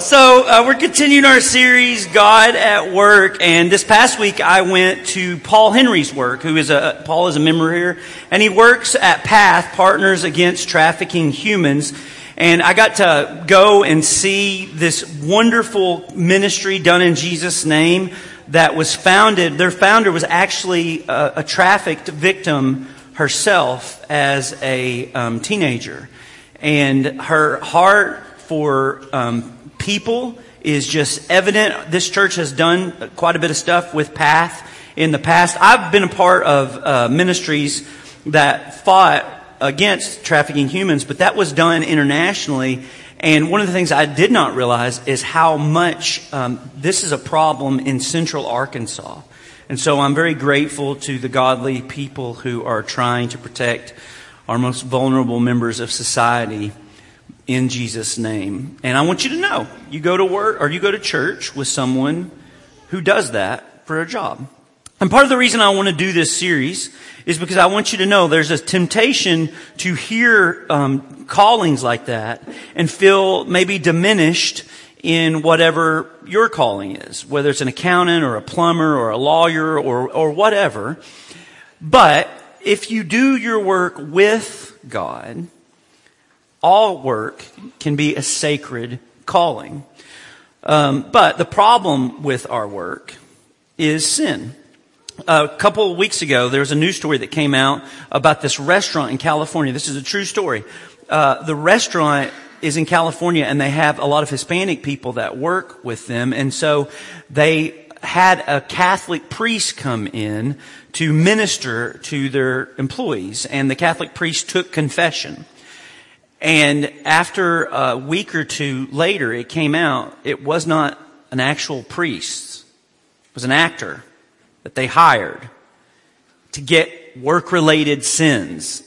So uh, we're continuing our series, God at Work, and this past week I went to Paul Henry's work, who is a Paul is a member here, and he works at Path Partners Against Trafficking Humans. And I got to go and see this wonderful ministry done in Jesus' name that was founded. Their founder was actually a, a trafficked victim herself as a um, teenager, and her heart for um, people is just evident. This church has done quite a bit of stuff with Path in the past. I've been a part of uh, ministries that fought against trafficking humans, but that was done internationally. And one of the things I did not realize is how much um, this is a problem in central Arkansas. And so I'm very grateful to the godly people who are trying to protect our most vulnerable members of society in Jesus' name. And I want you to know you go to work or you go to church with someone who does that for a job. And part of the reason I want to do this series is because I want you to know there's a temptation to hear um, callings like that and feel maybe diminished in whatever your calling is, whether it's an accountant or a plumber or a lawyer or, or whatever. But if you do your work with God, all work can be a sacred calling. Um, but the problem with our work is sin. A couple of weeks ago, there was a news story that came out about this restaurant in California. This is a true story. Uh, the restaurant is in California and they have a lot of Hispanic people that work with them. And so they had a Catholic priest come in to minister to their employees and the Catholic priest took confession. And after a week or two later, it came out, it was not an actual priest. It was an actor that they hired to get work-related sins.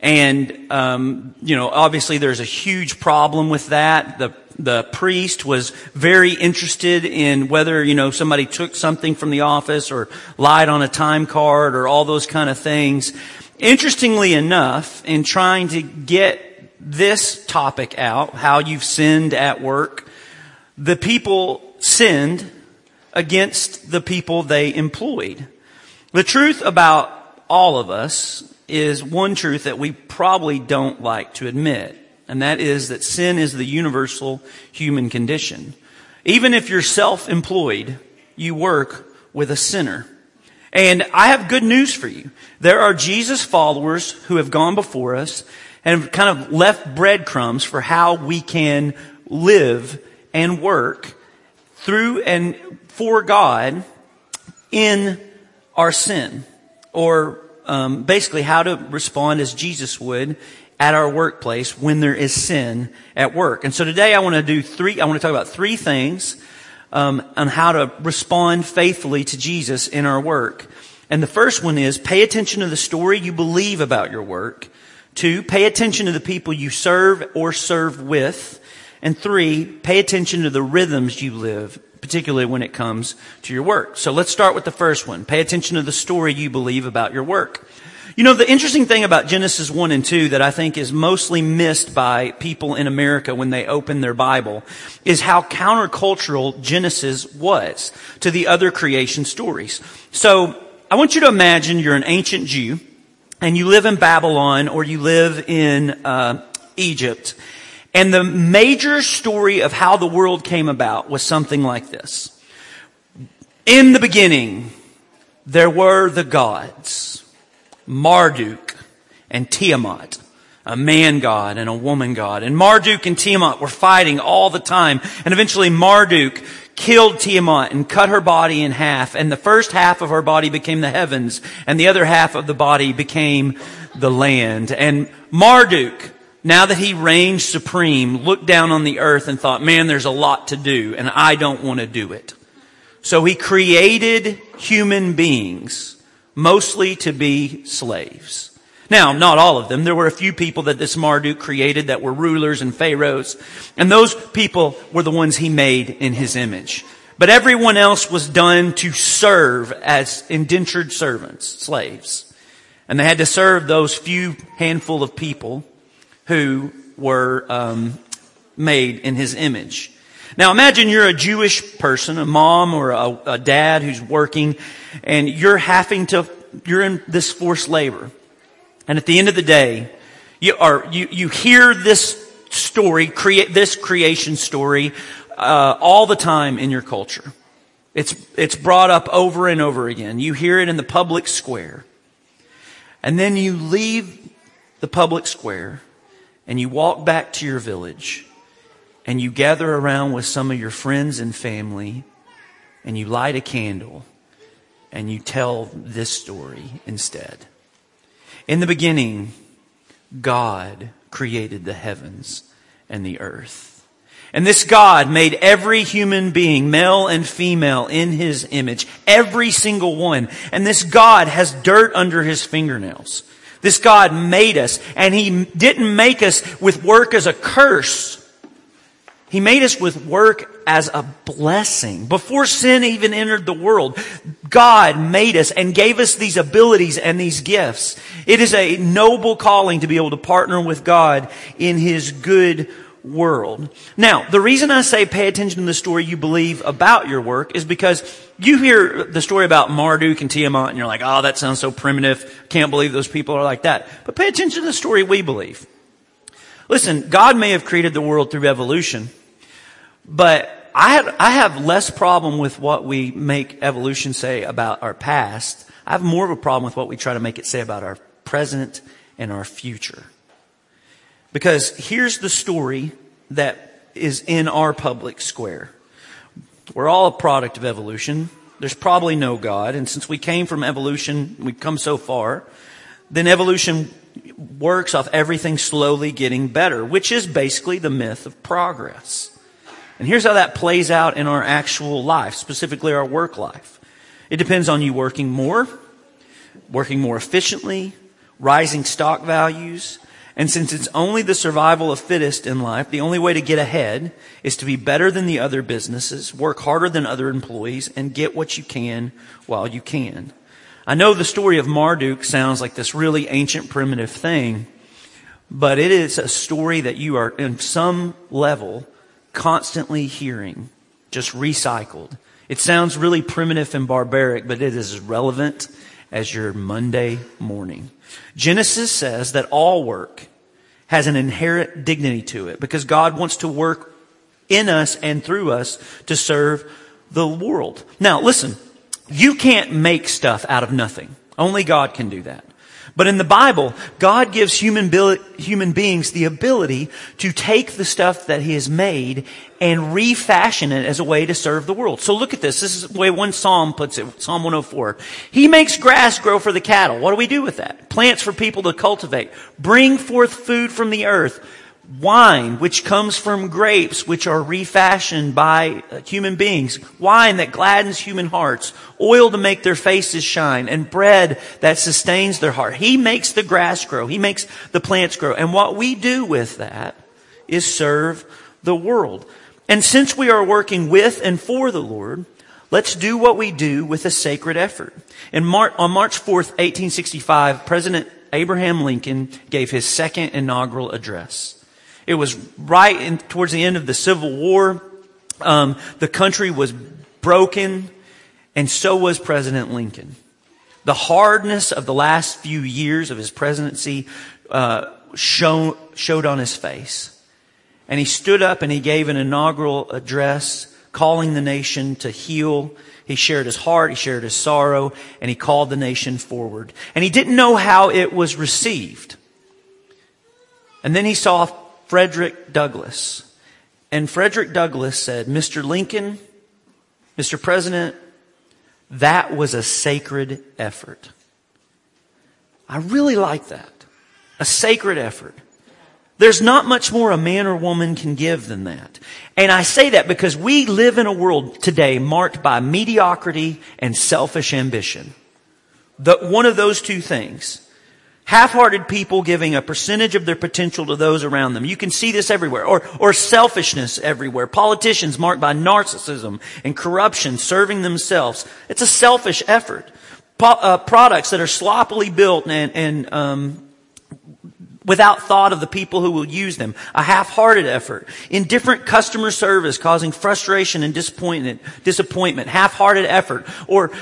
And, um, you know, obviously there's a huge problem with that. The, the priest was very interested in whether, you know, somebody took something from the office or lied on a time card or all those kind of things. Interestingly enough, in trying to get this topic out, how you've sinned at work, the people sinned against the people they employed. The truth about all of us is one truth that we probably don't like to admit, and that is that sin is the universal human condition. Even if you're self-employed, you work with a sinner. And I have good news for you. There are Jesus followers who have gone before us and have kind of left breadcrumbs for how we can live and work through and for God in our sin. Or um, basically how to respond as Jesus would at our workplace when there is sin at work. And so today I want to do three, I want to talk about three things um, on how to respond faithfully to Jesus in our work. And the first one is pay attention to the story you believe about your work. Two, pay attention to the people you serve or serve with. And three, pay attention to the rhythms you live, particularly when it comes to your work. So let's start with the first one. Pay attention to the story you believe about your work. You know, the interesting thing about Genesis 1 and 2 that I think is mostly missed by people in America when they open their Bible is how countercultural Genesis was to the other creation stories. So I want you to imagine you're an ancient Jew and you live in Babylon or you live in uh, Egypt. And the major story of how the world came about was something like this. In the beginning, there were the gods. Marduk and Tiamat, a man god and a woman god. And Marduk and Tiamat were fighting all the time. And eventually Marduk killed Tiamat and cut her body in half. And the first half of her body became the heavens and the other half of the body became the land. And Marduk, now that he reigned supreme, looked down on the earth and thought, man, there's a lot to do and I don't want to do it. So he created human beings mostly to be slaves. Now, not all of them. There were a few people that this Marduk created that were rulers and pharaohs, and those people were the ones he made in his image. But everyone else was done to serve as indentured servants, slaves. And they had to serve those few handful of people who were um, made in his image. Now imagine you're a Jewish person, a mom or a, a dad who's working and you're having to, you're in this forced labor. And at the end of the day, you are, you, you hear this story, create this creation story, uh, all the time in your culture. It's, it's brought up over and over again. You hear it in the public square. And then you leave the public square and you walk back to your village and you gather around with some of your friends and family and you light a candle and you tell this story instead. In the beginning, God created the heavens and the earth. And this God made every human being, male and female, in his image. Every single one. And this God has dirt under his fingernails. This God made us, and he didn't make us with work as a curse. He made us with work as a blessing. Before sin even entered the world, God made us and gave us these abilities and these gifts. It is a noble calling to be able to partner with God in His good world. Now, the reason I say pay attention to the story you believe about your work is because you hear the story about Marduk and Tiamat and you're like, oh, that sounds so primitive. Can't believe those people are like that. But pay attention to the story we believe. Listen, God may have created the world through evolution, but I have, I have less problem with what we make evolution say about our past. I have more of a problem with what we try to make it say about our present and our future. Because here's the story that is in our public square. We're all a product of evolution. There's probably no God. And since we came from evolution, we've come so far, then evolution works off everything slowly getting better, which is basically the myth of progress. And here's how that plays out in our actual life, specifically our work life. It depends on you working more, working more efficiently, rising stock values, and since it's only the survival of fittest in life, the only way to get ahead is to be better than the other businesses, work harder than other employees, and get what you can while you can. I know the story of Marduk sounds like this really ancient primitive thing, but it is a story that you are in some level constantly hearing, just recycled. It sounds really primitive and barbaric, but it is as relevant as your Monday morning. Genesis says that all work has an inherent dignity to it because God wants to work in us and through us to serve the world. Now listen, you can't make stuff out of nothing. Only God can do that. But in the Bible, God gives human, human beings the ability to take the stuff that He has made and refashion it as a way to serve the world. So look at this. This is the way one psalm puts it. Psalm 104. He makes grass grow for the cattle. What do we do with that? Plants for people to cultivate. Bring forth food from the earth wine which comes from grapes which are refashioned by uh, human beings, wine that gladdens human hearts, oil to make their faces shine, and bread that sustains their heart. He makes the grass grow. He makes the plants grow. And what we do with that is serve the world. And since we are working with and for the Lord, let's do what we do with a sacred effort. And on March 4th, 1865, President Abraham Lincoln gave his second inaugural address. It was right in, towards the end of the Civil War. Um, the country was broken, and so was President Lincoln. The hardness of the last few years of his presidency uh, show, showed on his face. And he stood up and he gave an inaugural address calling the nation to heal. He shared his heart, he shared his sorrow, and he called the nation forward. And he didn't know how it was received. And then he saw Frederick Douglass. And Frederick Douglass said, Mr. Lincoln, Mr. President, that was a sacred effort. I really like that. A sacred effort. There's not much more a man or woman can give than that. And I say that because we live in a world today marked by mediocrity and selfish ambition. The, one of those two things. Half-hearted people giving a percentage of their potential to those around them. You can see this everywhere. Or, or selfishness everywhere. Politicians marked by narcissism and corruption, serving themselves. It's a selfish effort. Po- uh, products that are sloppily built and, and um, without thought of the people who will use them, a half-hearted effort, indifferent customer service causing frustration and disappointment, disappointment, half-hearted effort, or,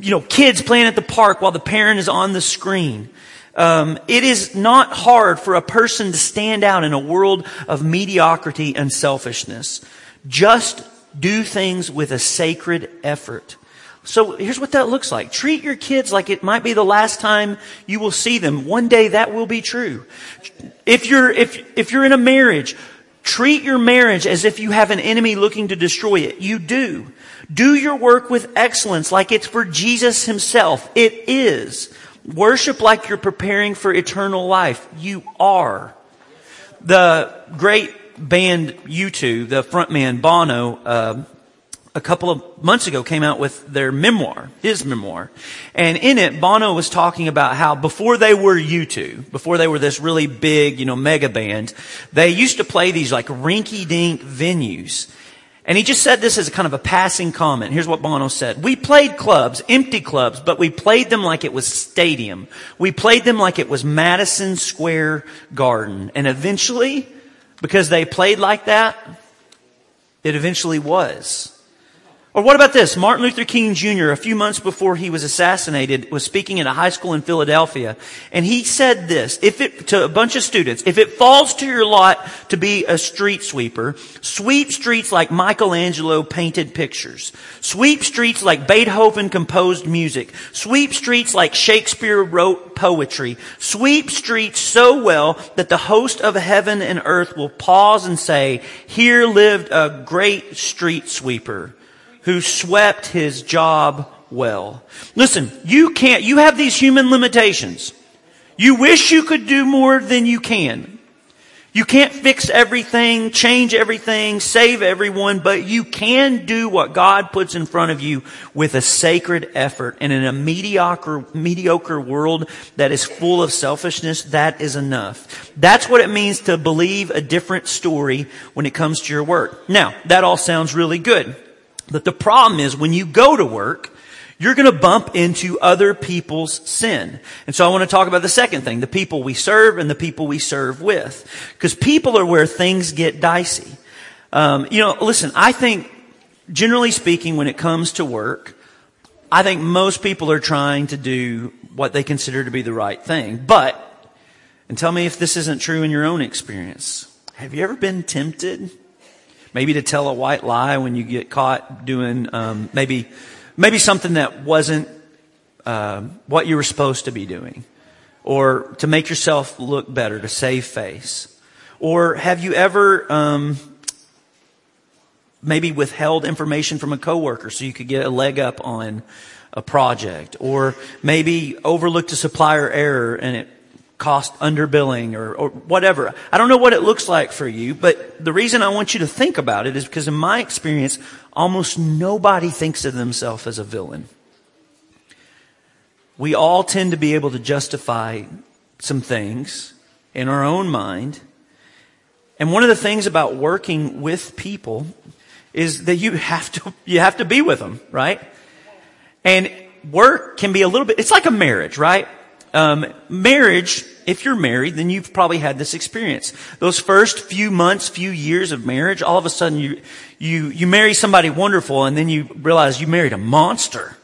you know, kids playing at the park while the parent is on the screen. Um, it is not hard for a person to stand out in a world of mediocrity and selfishness. Just do things with a sacred effort. So here's what that looks like. Treat your kids like it might be the last time you will see them. One day that will be true. If you're, if, if you're in a marriage, treat your marriage as if you have an enemy looking to destroy it. You do. Do your work with excellence like it's for Jesus himself. It is. Worship like you're preparing for eternal life. You are. The great band U2, the frontman Bono, uh, a couple of months ago came out with their memoir, his memoir. And in it, Bono was talking about how before they were U2, before they were this really big, you know, mega band, they used to play these like rinky dink venues. And he just said this as a kind of a passing comment. Here's what Bono said. We played clubs, empty clubs, but we played them like it was stadium. We played them like it was Madison Square Garden. And eventually, because they played like that, it eventually was. Or what about this? Martin Luther King Jr., a few months before he was assassinated, was speaking at a high school in Philadelphia, and he said this, if it, to a bunch of students, if it falls to your lot to be a street sweeper, sweep streets like Michelangelo painted pictures. Sweep streets like Beethoven composed music. Sweep streets like Shakespeare wrote poetry. Sweep streets so well that the host of heaven and earth will pause and say, here lived a great street sweeper who swept his job well. Listen, you can't, you have these human limitations. You wish you could do more than you can. You can't fix everything, change everything, save everyone, but you can do what God puts in front of you with a sacred effort. And in a mediocre, mediocre world that is full of selfishness, that is enough. That's what it means to believe a different story when it comes to your work. Now, that all sounds really good. But the problem is when you go to work, you're going to bump into other people's sin. And so I want to talk about the second thing, the people we serve and the people we serve with. Because people are where things get dicey. Um, you know, listen, I think, generally speaking, when it comes to work, I think most people are trying to do what they consider to be the right thing. But, and tell me if this isn't true in your own experience. Have you ever been tempted maybe to tell a white lie when you get caught doing um, maybe maybe something that wasn't uh, what you were supposed to be doing, or to make yourself look better to save face, or have you ever um, maybe withheld information from a coworker so you could get a leg up on a project, or maybe overlooked a supplier error and it cost underbilling or, or whatever. I don't know what it looks like for you, but the reason I want you to think about it is because in my experience, almost nobody thinks of themselves as a villain. We all tend to be able to justify some things in our own mind. And one of the things about working with people is that you have to, you have to be with them, right? And work can be a little bit, it's like a marriage, right? Um, marriage if you're married, then you've probably had this experience. Those first few months, few years of marriage, all of a sudden you, you, you marry somebody wonderful and then you realize you married a monster.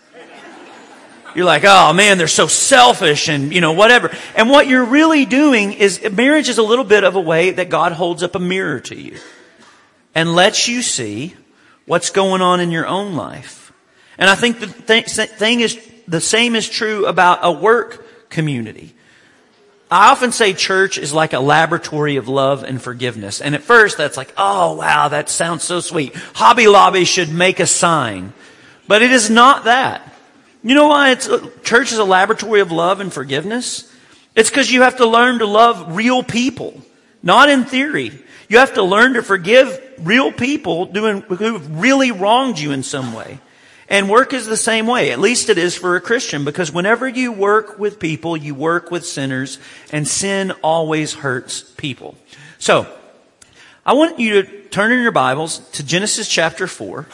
You're like, oh man, they're so selfish and, you know, whatever. And what you're really doing is, marriage is a little bit of a way that God holds up a mirror to you and lets you see what's going on in your own life. And I think the th- thing is, the same is true about a work community. I often say church is like a laboratory of love and forgiveness. And at first that's like, oh wow, that sounds so sweet. Hobby Lobby should make a sign. But it is not that. You know why it's, church is a laboratory of love and forgiveness? It's because you have to learn to love real people. Not in theory. You have to learn to forgive real people doing, who've really wronged you in some way. And work is the same way. At least it is for a Christian because whenever you work with people, you work with sinners and sin always hurts people. So, I want you to turn in your Bibles to Genesis chapter 4.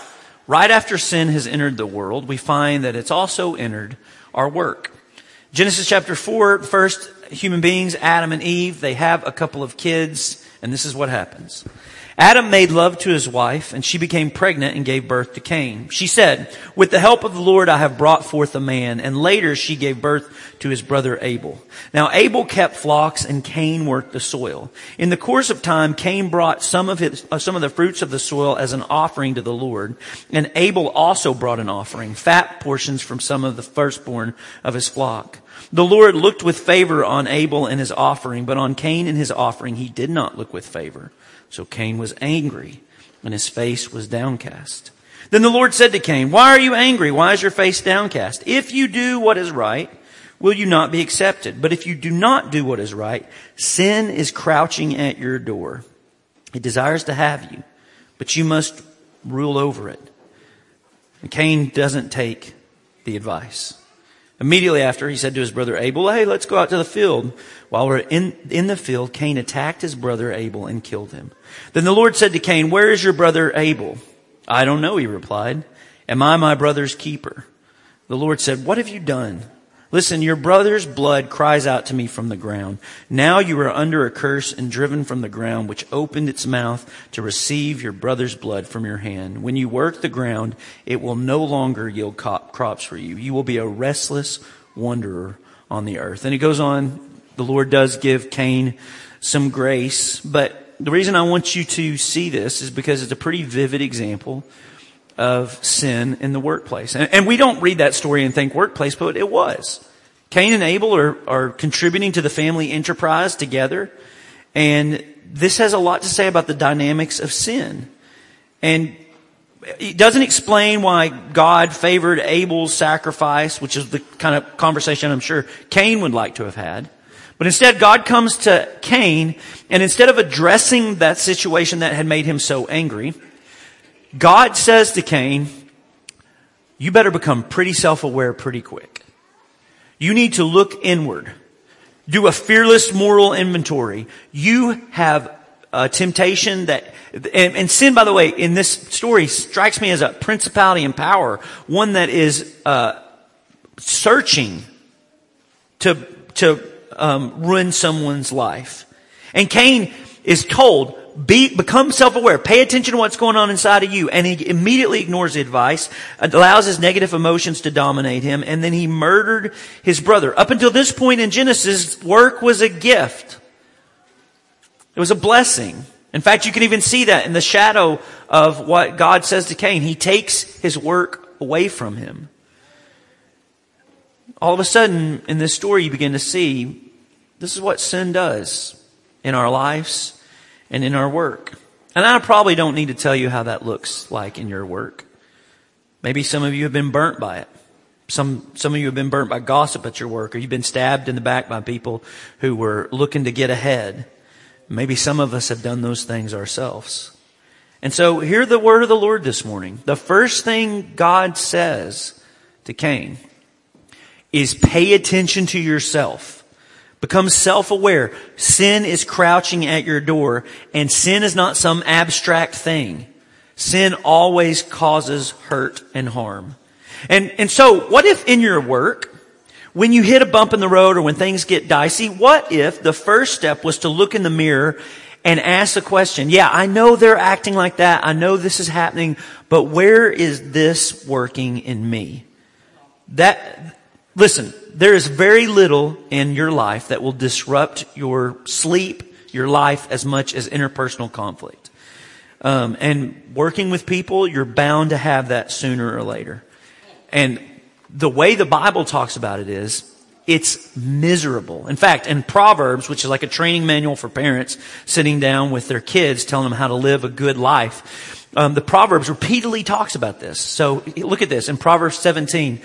Right after sin has entered the world, we find that it's also entered our work. Genesis chapter 4 first human beings, Adam and Eve. They have a couple of kids, and this is what happens. Adam made love to his wife, and she became pregnant and gave birth to Cain. She said, With the help of the Lord I have brought forth a man. And later she gave birth to his brother Abel. Now Abel kept flocks, and Cain worked the soil. In the course of time, Cain brought some of his, uh, some of the fruits of the soil as an offering to the Lord. And Abel also brought an offering, fat portions from some of the firstborn of his flock. The Lord looked with favor on Abel and his offering, but on Cain and his offering he did not look with favor. So Cain was angry and his face was downcast. Then the Lord said to Cain, Why are you angry? Why is your face downcast? If you do what is right, will you not be accepted? But if you do not do what is right, sin is crouching at your door. It desires to have you, but you must rule over it. And Cain doesn't take the advice. Immediately after, he said to his brother Abel, Hey, let's go out to the field. While we're in, in the field, Cain attacked his brother Abel and killed him. Then the Lord said to Cain, Where is your brother Abel? I don't know, he replied. Am I my brother's keeper? The Lord said, What have you done? Listen, your brother's blood cries out to me from the ground. Now you are under a curse and driven from the ground, which opened its mouth to receive your brother's blood from your hand. When you work the ground, it will no longer yield crops for you. You will be a restless wanderer on the earth. And he goes on, the Lord does give Cain some grace, but the reason I want you to see this is because it's a pretty vivid example of sin in the workplace. And, and, we don't read that story and think workplace, but it was. Cain and Abel are, are contributing to the family enterprise together. And this has a lot to say about the dynamics of sin. And it doesn't explain why God favored Abel's sacrifice, which is the kind of conversation I'm sure Cain would like to have had. But instead, God comes to Cain, and instead of addressing that situation that had made him so angry, God says to Cain, you better become pretty self-aware pretty quick. You need to look inward. Do a fearless moral inventory. You have a temptation that, and, and, sin, by the way, in this story strikes me as a principality and power, one that is uh, searching to to um, ruin someone's life. And Cain is told, be, become self-aware. Pay attention to what's going on inside of you. And he immediately ignores the advice, allows his negative emotions to dominate him, and then he murdered his brother. Up until this point in Genesis, work was a gift. It was a blessing. In fact, you can even see that in the shadow of what God says to Cain. He takes his work away from him. All of a sudden, in this story, you begin to see this is what sin does in our lives and in our work. And I probably don't need to tell you how that looks like in your work. Maybe some of you have been burnt by it. Some, some of you have been burnt by gossip at your work, or you've been stabbed in the back by people who were looking to get ahead. Maybe some of us have done those things ourselves. And so hear the word of the Lord this morning. The first thing God says to Cain is pay attention to yourself. Become self-aware. Sin is crouching at your door and sin is not some abstract thing. Sin always causes hurt and harm. And, and so what if in your work, when you hit a bump in the road or when things get dicey, what if the first step was to look in the mirror and ask the question, yeah, I know they're acting like that. I know this is happening, but where is this working in me? That, listen, there is very little in your life that will disrupt your sleep, your life as much as interpersonal conflict. Um, and working with people, you're bound to have that sooner or later. And the way the Bible talks about it is, it's miserable. In fact, in Proverbs, which is like a training manual for parents sitting down with their kids, telling them how to live a good life, um, the Proverbs repeatedly talks about this. So look at this in Proverbs 17.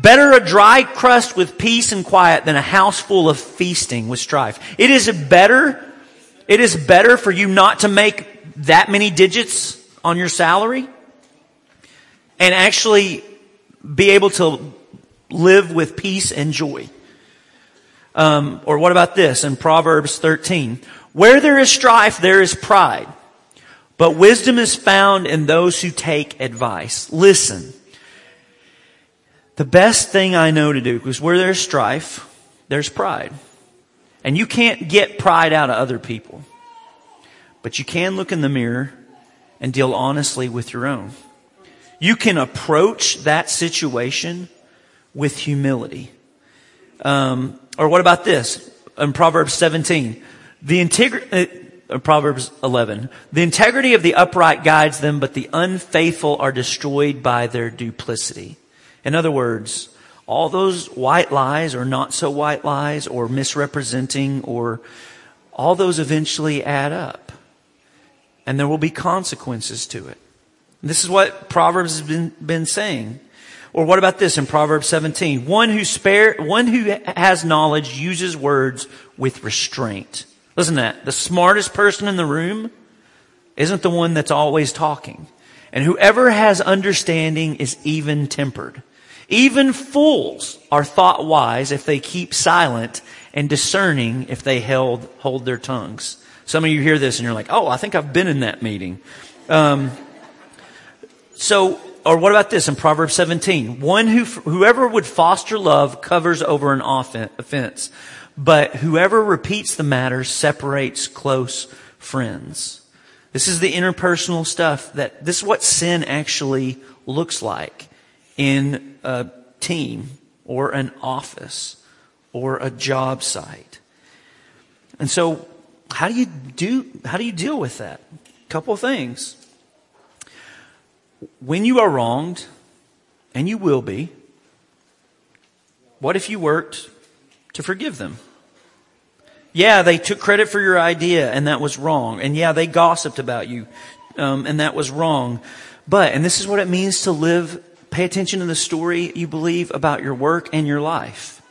Better a dry crust with peace and quiet than a house full of feasting with strife. It is better, it is better for you not to make that many digits on your salary and actually be able to live with peace and joy. Um, or what about this in Proverbs 13? Where there is strife, there is pride. But wisdom is found in those who take advice. Listen. The best thing I know to do, because where there's strife, there's pride. And you can't get pride out of other people. But you can look in the mirror and deal honestly with your own. You can approach that situation with humility. Um, or what about this? In Proverbs 17, the integrity, uh, Proverbs 11, the integrity of the upright guides them, but the unfaithful are destroyed by their duplicity. In other words, all those white lies or not so white lies or misrepresenting or all those eventually add up. And there will be consequences to it. This is what Proverbs has been, been saying. Or what about this in Proverbs 17? One who spare, one who has knowledge uses words with restraint. Listen to that. The smartest person in the room isn't the one that's always talking. And whoever has understanding is even tempered. Even fools are thought wise if they keep silent and discerning if they held, hold their tongues. Some of you hear this and you're like, oh, I think I've been in that meeting. Um, so, or what about this in Proverbs 17? One who, whoever would foster love covers over an offense, but whoever repeats the matter separates close friends. This is the interpersonal stuff that, this is what sin actually looks like in a team or an office or a job site. And so, how do you do, how do you deal with that? A couple of things. When you are wronged, and you will be, what if you worked to forgive them? Yeah, they took credit for your idea and that was wrong. And yeah, they gossiped about you um, and that was wrong. But, and this is what it means to live, pay attention to the story you believe about your work and your life.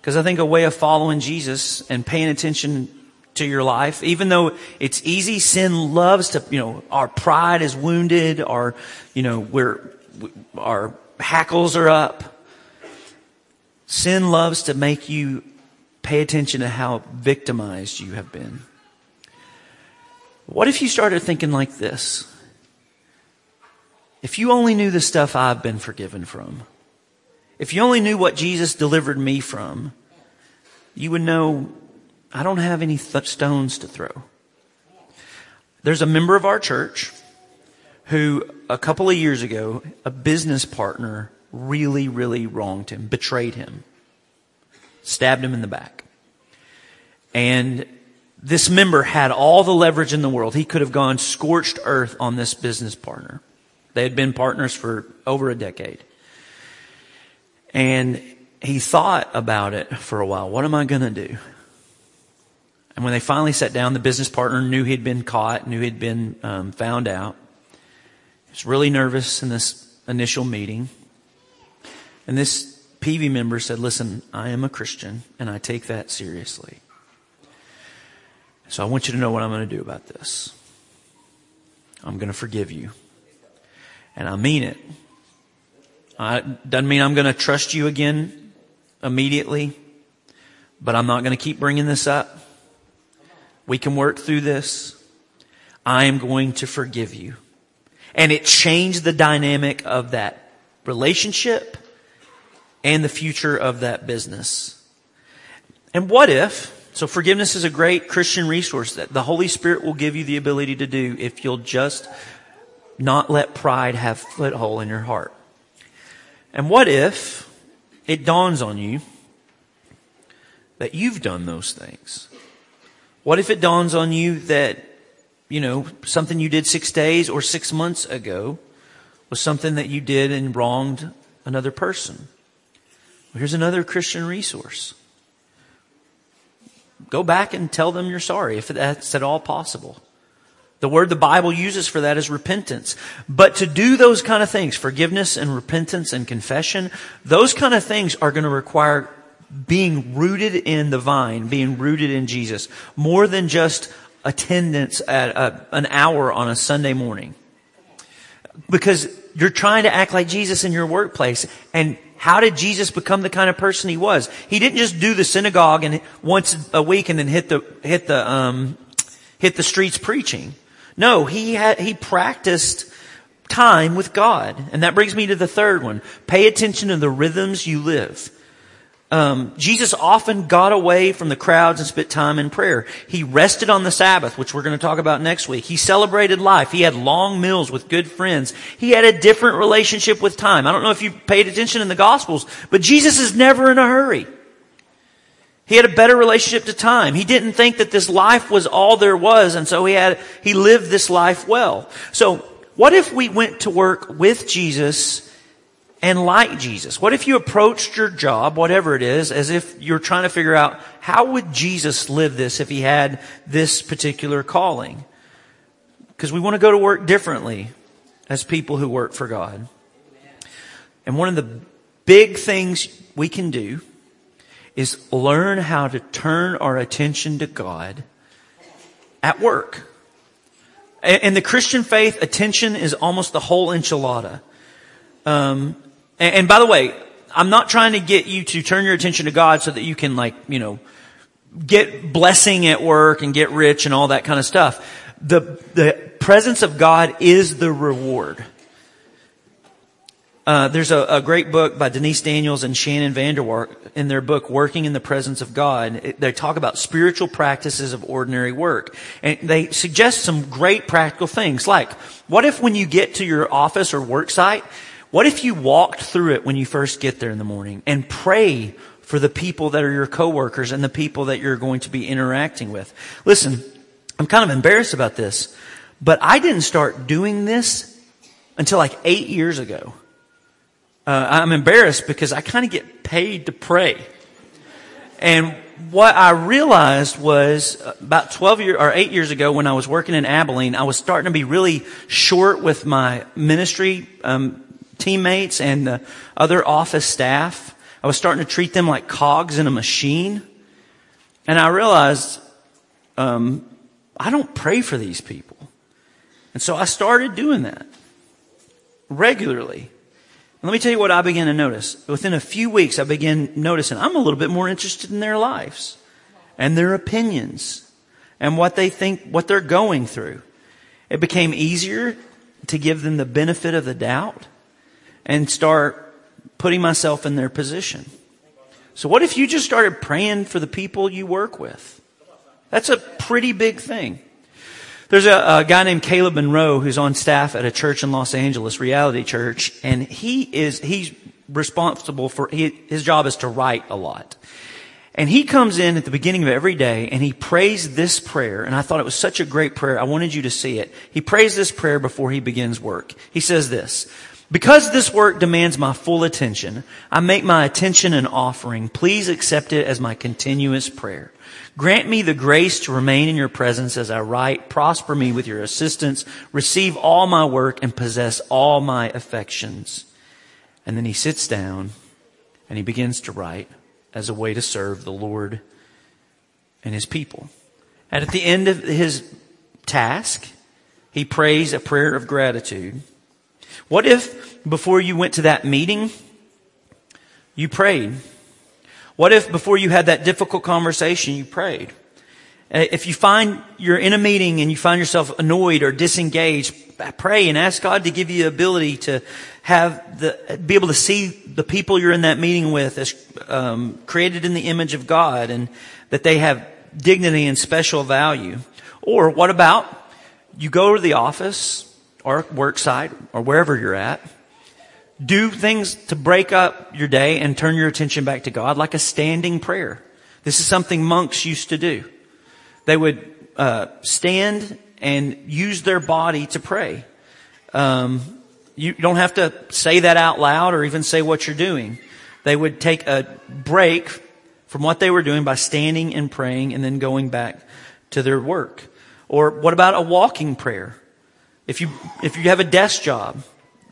Because I think a way of following Jesus and paying attention to your life, even though it's easy, sin loves to, you know, our pride is wounded, our, you know, we're, our hackles are up. Sin loves to make you pay attention to how victimized you have been. What if you started thinking like this? If you only knew the stuff I've been forgiven from, if you only knew what Jesus delivered me from, you would know I don't have any th- stones to throw. There's a member of our church who, a couple of years ago, a business partner really, really wronged him, betrayed him, stabbed him in the back. And this member had all the leverage in the world. He could have gone scorched earth on this business partner. They had been partners for over a decade. And he thought about it for a while. What am I going to do? And when they finally sat down, the business partner knew he'd been caught, knew he'd been um, found out. He was really nervous in this initial meeting. And this PV member said, Listen, I am a Christian and I take that seriously. So I want you to know what I'm going to do about this. I'm going to forgive you. And I mean it. It doesn't mean I'm going to trust you again immediately, but I'm not going to keep bringing this up. We can work through this. I am going to forgive you. And it changed the dynamic of that relationship and the future of that business. And what if, so forgiveness is a great Christian resource that the Holy Spirit will give you the ability to do if you'll just not let pride have foothold in your heart. And what if it dawns on you that you've done those things? What if it dawns on you that, you know, something you did six days or six months ago was something that you did and wronged another person? Well, here's another Christian resource. Go back and tell them you're sorry if that's at all possible. The word the Bible uses for that is repentance. But to do those kind of things, forgiveness and repentance and confession, those kind of things are going to require being rooted in the vine, being rooted in Jesus, more than just attendance at a, an hour on a Sunday morning. Because you're trying to act like Jesus in your workplace. And how did Jesus become the kind of person he was? He didn't just do the synagogue and once a week and then hit the, hit the, um, hit the streets preaching. No, he had, he practiced time with God. And that brings me to the third one. Pay attention to the rhythms you live. Um, Jesus often got away from the crowds and spent time in prayer. He rested on the Sabbath, which we're going to talk about next week. He celebrated life. He had long meals with good friends. He had a different relationship with time. I don't know if you paid attention in the Gospels, but Jesus is never in a hurry. He had a better relationship to time. He didn't think that this life was all there was, and so he had, he lived this life well. So, what if we went to work with Jesus and like Jesus? What if you approached your job, whatever it is, as if you're trying to figure out how would Jesus live this if he had this particular calling? Because we want to go to work differently as people who work for God. And one of the big things we can do is learn how to turn our attention to God at work. In the Christian faith, attention is almost the whole enchilada. Um, and, and by the way, I'm not trying to get you to turn your attention to God so that you can like, you know, get blessing at work and get rich and all that kind of stuff. The, the presence of God is the reward. Uh, there's a, a, great book by Denise Daniels and Shannon Vandewarker in their book Working in the Presence of God. It, they talk about spiritual practices of ordinary work. And they suggest some great practical things like, what if when you get to your office or work site, what if you walked through it when you first get there in the morning and pray for the people that are your coworkers and the people that you're going to be interacting with? Listen, I'm kind of embarrassed about this, but I didn't start doing this until like eight years ago. Uh, I'm embarrassed because I kind of get paid to pray. And what I realized was uh, about 12 years or 8 years ago when I was working in Abilene, I was starting to be really short with my ministry um, teammates and the other office staff. I was starting to treat them like cogs in a machine. And I realized um, I don't pray for these people. And so I started doing that regularly. Let me tell you what I began to notice. Within a few weeks, I began noticing I'm a little bit more interested in their lives and their opinions and what they think, what they're going through. It became easier to give them the benefit of the doubt and start putting myself in their position. So what if you just started praying for the people you work with? That's a pretty big thing. There's a, a, guy named Caleb Monroe who's on staff at a church in Los Angeles, Reality Church, and he is, he's responsible for, he, his job is to write a lot. And he comes in at the beginning of every day and he prays this prayer, and I thought it was such a great prayer. I wanted you to see it. He prays this prayer before he begins work. He says this, because this work demands my full attention, I make my attention an offering. Please accept it as my continuous prayer. Grant me the grace to remain in your presence as I write. Prosper me with your assistance. Receive all my work and possess all my affections. And then he sits down and he begins to write as a way to serve the Lord and his people. And at the end of his task, he prays a prayer of gratitude. What if before you went to that meeting, you prayed? What if before you had that difficult conversation, you prayed? Uh, if you find you're in a meeting and you find yourself annoyed or disengaged, pray and ask God to give you the ability to have the, be able to see the people you're in that meeting with as um, created in the image of God and that they have dignity and special value. Or what about you go to the office or work site or wherever you're at. Do things to break up your day and turn your attention back to God like a standing prayer. This is something monks used to do. They would uh, stand and use their body to pray. Um, you don't have to say that out loud or even say what you're doing. They would take a break from what they were doing by standing and praying and then going back to their work. Or what about a walking prayer? If you, if you have a desk job,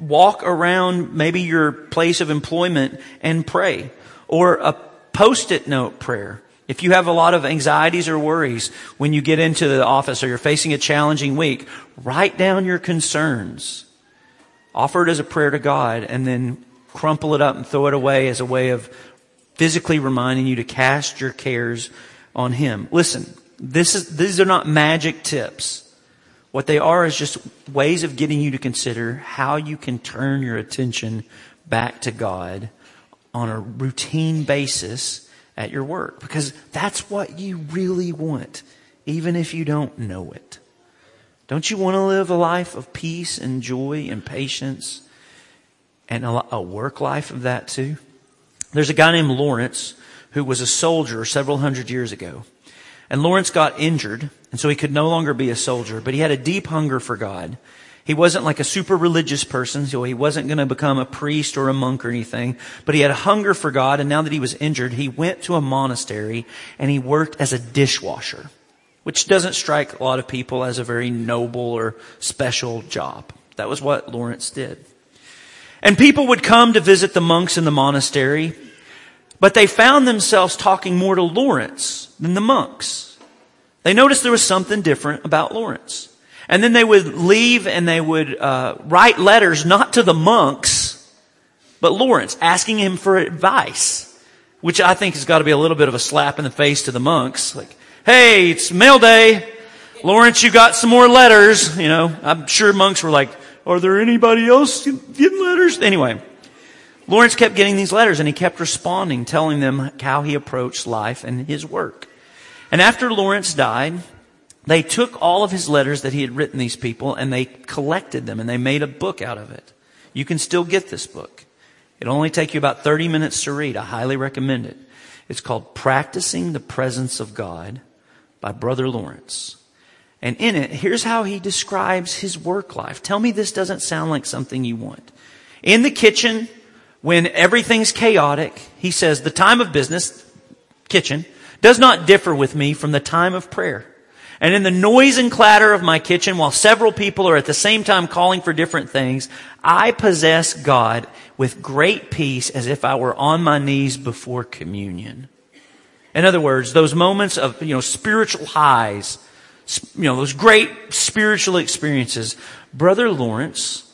walk around maybe your place of employment and pray. Or a post-it note prayer. If you have a lot of anxieties or worries when you get into the office or you're facing a challenging week, write down your concerns. Offer it as a prayer to God and then crumple it up and throw it away as a way of physically reminding you to cast your cares on Him. Listen, this is, these are not magic tips. What they are is just ways of getting you to consider how you can turn your attention back to God on a routine basis at your work because that's what you really want, even if you don't know it. Don't you want to live a life of peace and joy and patience and a, work life of that too? There's a guy named Lawrence who was a soldier several hundred years ago. And Lawrence got injured, and so he could no longer be a soldier, but he had a deep hunger for God. He wasn't like a super religious person, so he wasn't going to become a priest or a monk or anything, but he had a hunger for God, and now that he was injured, he went to a monastery and he worked as a dishwasher, which doesn't strike a lot of people as a very noble or special job. That was what Lawrence did. And people would come to visit the monks in the monastery, but they found themselves talking more to Lawrence than the monks. They noticed there was something different about Lawrence. And then they would leave and they would uh, write letters not to the monks, but Lawrence, asking him for advice, which I think has got to be a little bit of a slap in the face to the monks. Like, hey, it's mail day. Lawrence, you got some more letters. You know, I'm sure monks were like, are there anybody else getting letters? Anyway, Lawrence kept getting these letters and he kept responding, telling them how he approached life and his work. And after Lawrence died, they took all of his letters that he had written these people and they collected them and they made a book out of it. You can still get this book. It'll only take you about 30 minutes to read. I highly recommend it. It's called Practicing the Presence of God by Brother Lawrence. And in it, here's how he describes his work life. Tell me this doesn't sound like something you want. In the kitchen, when everything's chaotic, he says, the time of business, kitchen, does not differ with me from the time of prayer. And in the noise and clatter of my kitchen, while several people are at the same time calling for different things, I possess God with great peace as if I were on my knees before communion. In other words, those moments of, you know, spiritual highs, you know, those great spiritual experiences. Brother Lawrence,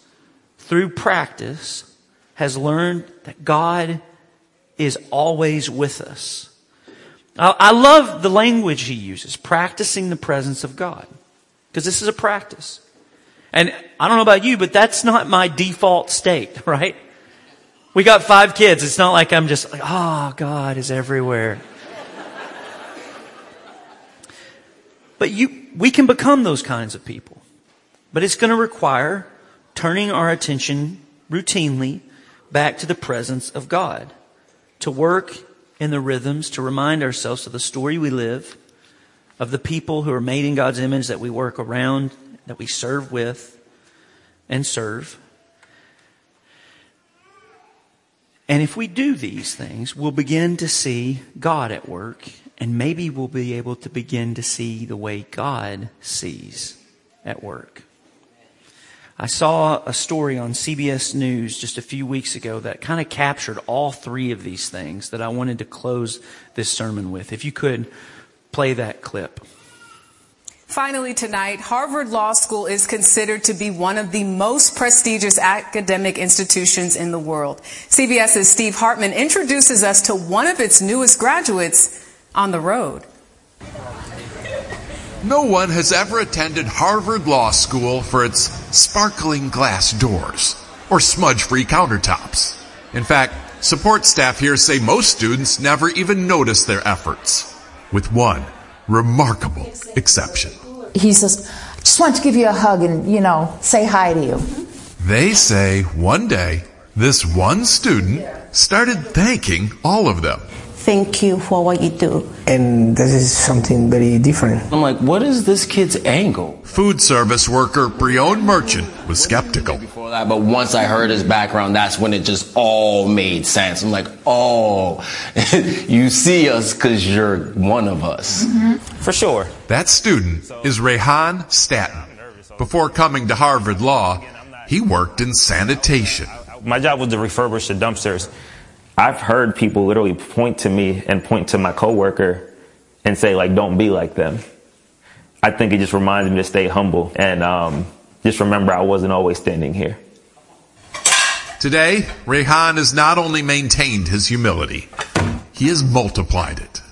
through practice, has learned that God is always with us. I love the language he uses, practicing the presence of God. Because this is a practice. And I don't know about you, but that's not my default state, right? We got five kids. It's not like I'm just like, oh, God is everywhere. but you, we can become those kinds of people. But it's going to require turning our attention routinely back to the presence of God. To work in the rhythms to remind ourselves of the story we live, of the people who are made in God's image that we work around, that we serve with and serve. And if we do these things, we'll begin to see God at work, and maybe we'll be able to begin to see the way God sees at work. I saw a story on CBS News just a few weeks ago that kind of captured all three of these things that I wanted to close this sermon with. If you could play that clip. Finally, tonight, Harvard Law School is considered to be one of the most prestigious academic institutions in the world. CBS's Steve Hartman introduces us to one of its newest graduates on the road. No one has ever attended Harvard Law School for its sparkling glass doors or smudge free countertops. In fact, support staff here say most students never even notice their efforts, with one remarkable exception. He says, I just want to give you a hug and, you know, say hi to you. They say one day, this one student started thanking all of them thank you for what you do. And this is something very different. I'm like, what is this kid's angle? Food service worker Breon Merchant was skeptical. Before that, but once I heard his background, that's when it just all made sense. I'm like, oh, you see us because you're one of us. Mm-hmm. For sure. That student is Rehan Staton. Before coming to Harvard Law, he worked in sanitation. My job was to refurbish the dumpsters I've heard people literally point to me and point to my coworker and say like, "Don't be like them." I think it just reminds me to stay humble and um, just remember I wasn't always standing here. Today, Rehan has not only maintained his humility, he has multiplied it.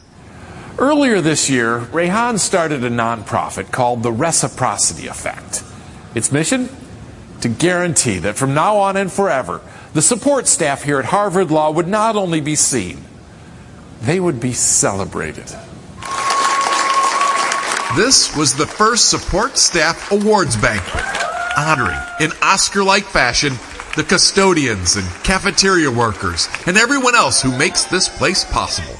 Earlier this year, Rehan started a nonprofit called the Reciprocity Effect. Its mission? To guarantee that from now on and forever, the support staff here at Harvard Law would not only be seen, they would be celebrated. This was the first Support Staff Awards banquet, honoring, in Oscar like fashion, the custodians and cafeteria workers and everyone else who makes this place possible.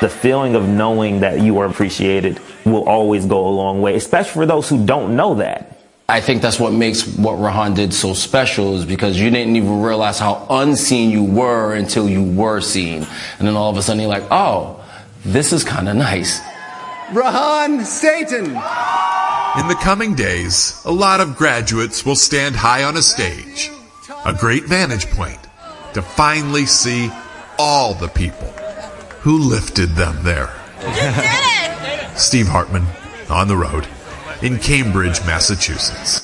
The feeling of knowing that you are appreciated will always go a long way, especially for those who don't know that. I think that's what makes what Rehan did so special is because you didn't even realize how unseen you were until you were seen. And then all of a sudden you're like, oh, this is kind of nice. Rehan Staton. In the coming days, a lot of graduates will stand high on a stage, a great vantage point, to finally see all the people who lifted them there. Steve Hartman, on the road, in Cambridge, Massachusetts.